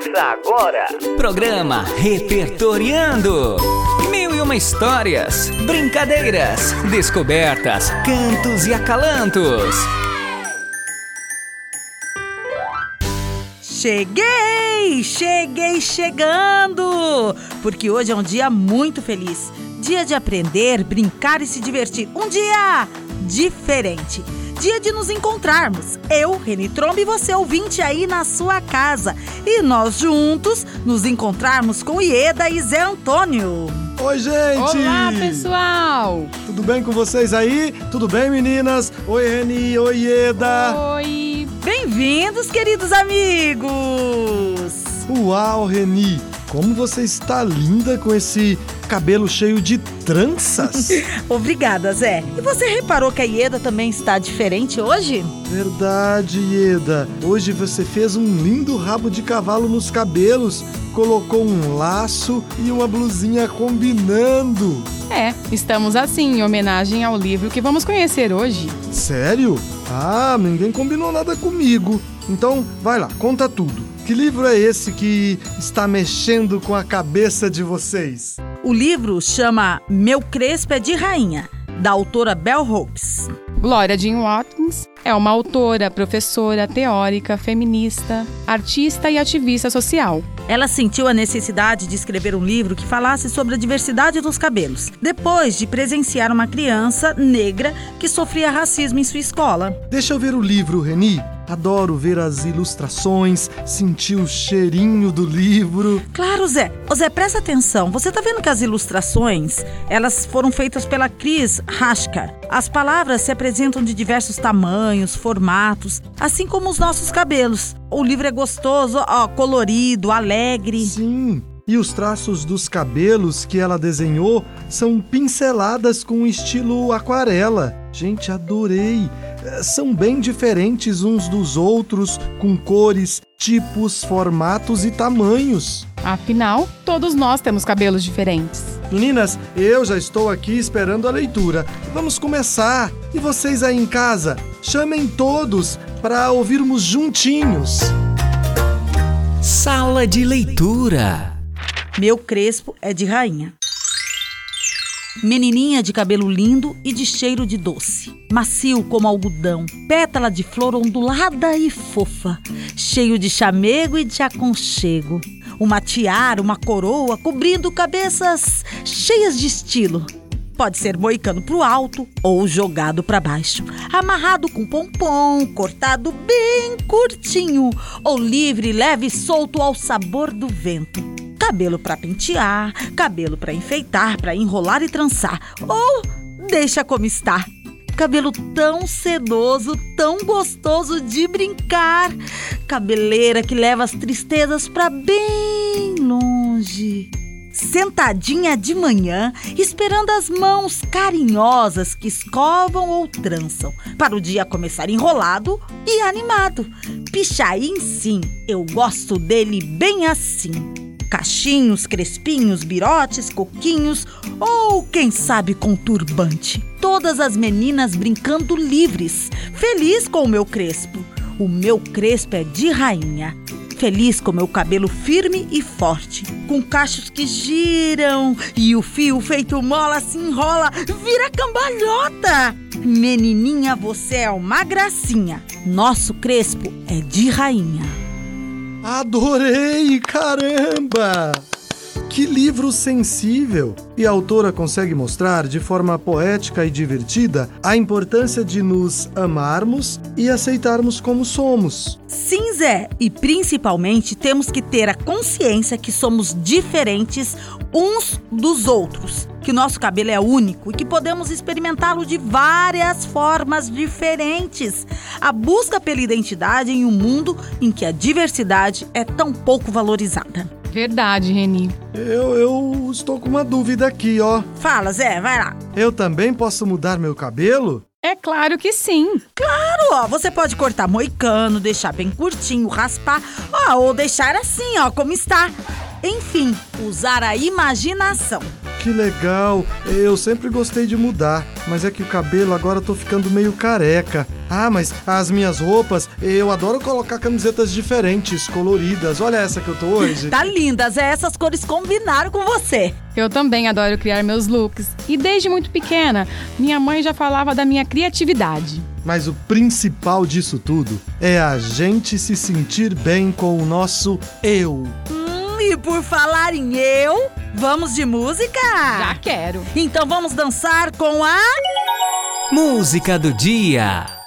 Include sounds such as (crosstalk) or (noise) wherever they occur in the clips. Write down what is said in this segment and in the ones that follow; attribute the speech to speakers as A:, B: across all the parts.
A: Ouça agora.
B: Programa Repertoriando. Mil e uma histórias, brincadeiras, descobertas, cantos e acalantos.
C: Cheguei! Cheguei chegando! Porque hoje é um dia muito feliz. Dia de aprender, brincar e se divertir. Um dia diferente. Dia de nos encontrarmos. Eu, Reni Trombe e você, ouvinte aí na sua casa. E nós juntos nos encontrarmos com Ieda e Zé Antônio.
D: Oi, gente!
E: Olá, pessoal!
D: Tudo bem com vocês aí? Tudo bem, meninas? Oi, Reni! Oi, Ieda!
E: Oi!
C: Bem-vindos, queridos amigos!
D: Uau, Reni! Como você está linda com esse cabelo cheio de tranças. (laughs)
C: Obrigada, Zé. E você reparou que a Ieda também está diferente hoje?
D: Verdade, Ieda. Hoje você fez um lindo rabo de cavalo nos cabelos, colocou um laço e uma blusinha combinando.
E: É, estamos assim em homenagem ao livro que vamos conhecer hoje.
D: Sério? Ah, ninguém combinou nada comigo. Então, vai lá, conta tudo. Que livro é esse que está mexendo com a cabeça de vocês?
C: O livro chama Meu Crespo é de Rainha, da autora Bell Hooks.
E: Glória Jean Watkins é uma autora, professora, teórica, feminista, artista e ativista social.
C: Ela sentiu a necessidade de escrever um livro que falasse sobre a diversidade dos cabelos, depois de presenciar uma criança negra que sofria racismo em sua escola.
D: Deixa eu ver o livro, Reni. Adoro ver as ilustrações, sentir o cheirinho do livro.
C: Claro, Zé. Ô Zé, presta atenção. Você tá vendo que as ilustrações, elas foram feitas pela Cris Raschka. As palavras se apresentam de diversos tamanhos, formatos, assim como os nossos cabelos. O livro é gostoso, ó, colorido, alegre.
D: Sim. E os traços dos cabelos que ela desenhou são pinceladas com estilo aquarela. Gente, adorei! São bem diferentes uns dos outros, com cores, tipos, formatos e tamanhos.
E: Afinal, todos nós temos cabelos diferentes.
D: Meninas, eu já estou aqui esperando a leitura. Vamos começar! E vocês aí em casa, chamem todos para ouvirmos juntinhos.
B: Sala de leitura.
C: Meu crespo é de rainha. Menininha de cabelo lindo e de cheiro de doce, macio como algodão, pétala de flor ondulada e fofa, cheio de chamego e de aconchego. Uma tiara, uma coroa cobrindo cabeças cheias de estilo. Pode ser moicano pro alto ou jogado para baixo, amarrado com pompom, cortado bem curtinho. Ou livre, leve e solto ao sabor do vento cabelo para pentear, cabelo para enfeitar, para enrolar e trançar, ou deixa como está. Cabelo tão sedoso, tão gostoso de brincar. Cabeleira que leva as tristezas para bem longe. Sentadinha de manhã, esperando as mãos carinhosas que escovam ou trançam, para o dia começar enrolado e animado. Pichain sim, eu gosto dele bem assim cachinhos, crespinhos, birotes, coquinhos ou, quem sabe, com turbante. Todas as meninas brincando livres, feliz com o meu crespo. O meu crespo é de rainha. Feliz com meu cabelo firme e forte, com cachos que giram e o fio feito mola se enrola, vira cambalhota. Menininha, você é uma gracinha. Nosso crespo é de rainha.
D: Adorei! Caramba! Que livro sensível! E a autora consegue mostrar de forma poética e divertida a importância de nos amarmos e aceitarmos como somos.
C: Sim, Zé, e principalmente temos que ter a consciência que somos diferentes uns dos outros, que nosso cabelo é único e que podemos experimentá-lo de várias formas diferentes. A busca pela identidade em um mundo em que a diversidade é tão pouco valorizada.
E: Verdade, Reni.
D: Eu, eu estou com uma dúvida aqui, ó.
C: Fala, Zé, vai lá.
D: Eu também posso mudar meu cabelo?
E: É claro que sim.
C: Claro, ó. Você pode cortar moicano, deixar bem curtinho, raspar, ó, ou deixar assim, ó, como está. Enfim, usar a imaginação.
D: Que legal. Eu sempre gostei de mudar, mas é que o cabelo agora tô ficando meio careca. Ah, mas as minhas roupas, eu adoro colocar camisetas diferentes, coloridas. Olha essa que eu tô hoje. (laughs)
C: Tá lindas, é, essas cores combinaram com você.
E: Eu também adoro criar meus looks. E desde muito pequena, minha mãe já falava da minha criatividade.
D: Mas o principal disso tudo é a gente se sentir bem com o nosso eu.
C: Hum, e por falar em eu, vamos de música?
E: Já quero.
C: Então vamos dançar com a.
B: Música do dia.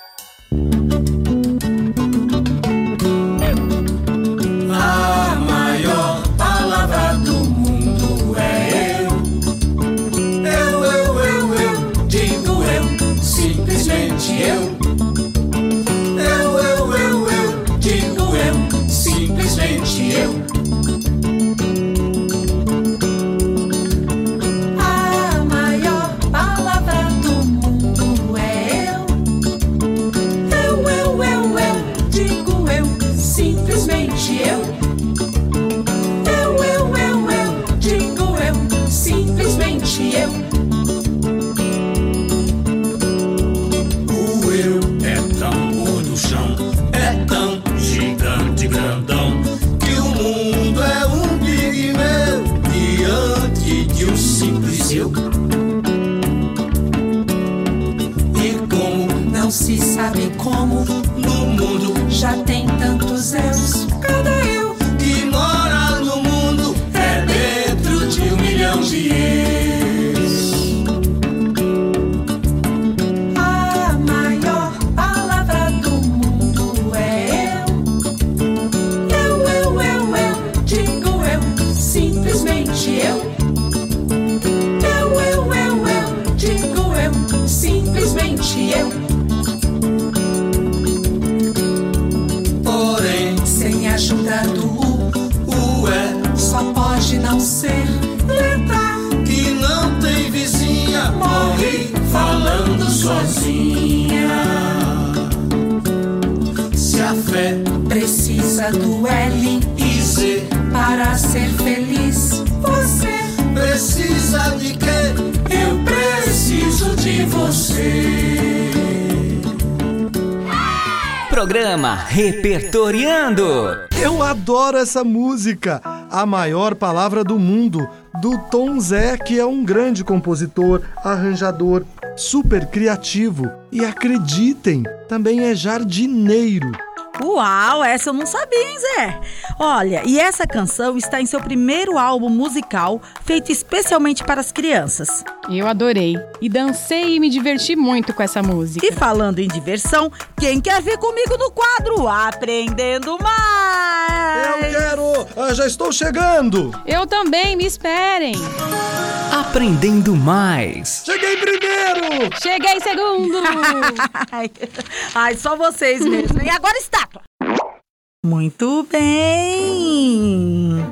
A: Já tem tantos eus. Cada eu que mora no mundo é dentro de um milhão de eus. A maior palavra do mundo é eu. Eu, eu, eu, eu, digo eu, simplesmente eu. Eu, eu, eu, eu, digo eu, simplesmente eu. Ser letra que não tem vizinha, morre falando sozinha. Se a fé precisa do L e Z para ser feliz, você precisa de quê? Eu preciso de você.
B: Programa Repertoriando.
D: Eu adoro essa música, a maior palavra do mundo, do Tom Zé, que é um grande compositor, arranjador, super criativo e acreditem, também é jardineiro.
C: Uau, essa eu não sabia, hein, Zé? Olha, e essa canção está em seu primeiro álbum musical, feito especialmente para as crianças.
E: Eu adorei. E dancei e me diverti muito com essa música.
C: E falando em diversão, quem quer vir comigo no quadro Aprendendo Mais?
D: Eu quero! Ah, já estou chegando!
E: Eu também, me esperem.
B: Aprendendo mais.
D: Cheguei primeiro!
E: Cheguei segundo. (laughs)
C: Ai, só vocês mesmo. E agora estátua. Muito bem.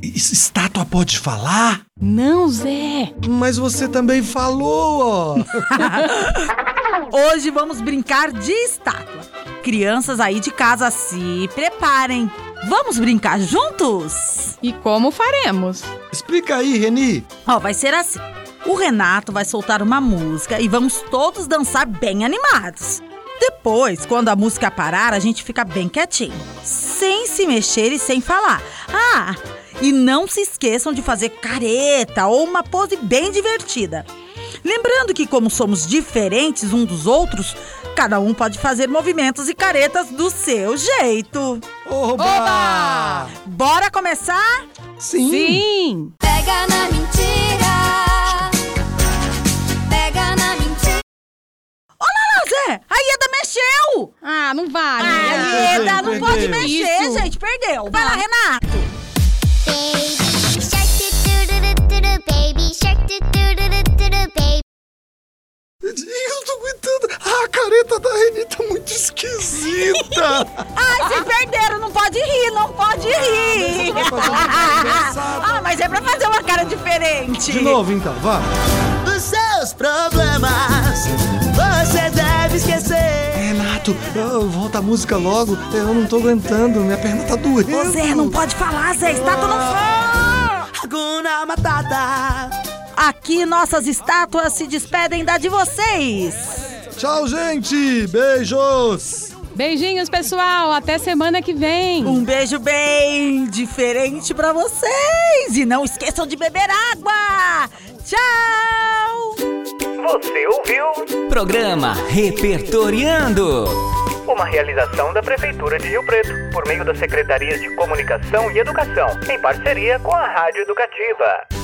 D: Isso, estátua pode falar?
E: Não, Zé.
D: Mas você também falou, ó. (laughs)
C: Hoje vamos brincar de estátua. Crianças aí de casa, se preparem. Vamos brincar juntos?
E: E como faremos?
D: Explica aí, Reni.
C: Ó, vai ser assim. O Renato vai soltar uma música e vamos todos dançar bem animados. Depois, quando a música parar, a gente fica bem quietinho, sem se mexer e sem falar. Ah, e não se esqueçam de fazer careta ou uma pose bem divertida. Lembrando que, como somos diferentes um dos outros, cada um pode fazer movimentos e caretas do seu jeito.
D: Oba!
C: Bora começar?
D: Sim.
E: Sim. Não vale.
C: A
D: É,
C: Ieda não pode mexer,
E: Isso.
C: gente, perdeu. Vai lá, Renato.
F: Baby shark do do do do do baby shark do do do do do do baby.
D: Eu tô aguentando. Ah, a careta da Reni tá muito esquisita. (laughs)
C: Ai, vocês perderam, não pode rir, não pode rir.
D: Mas é pra fazer uma cara engraçada. (laughs)
C: ah, mas é pra fazer uma cara diferente.
D: De novo, então, vá.
G: Os seus problemas você deve esquecer.
D: Renato, volta a música logo. Eu não tô aguentando, minha perna tá doendo.
C: Ô, Zé, não pode falar, Zé, estátua não fala.
G: Hakuna Matata.
C: Aqui nossas estátuas se despedem da de vocês.
D: Tchau, gente! Beijos!
E: Beijinhos, pessoal. Até semana que vem.
C: Um beijo bem diferente pra vocês. E não esqueçam de beber água. Tchau!
H: Você ouviu?
B: Programa Repertoriando.
H: Uma realização da Prefeitura de Rio Preto, por meio das Secretarias de Comunicação e Educação, em parceria com a Rádio Educativa.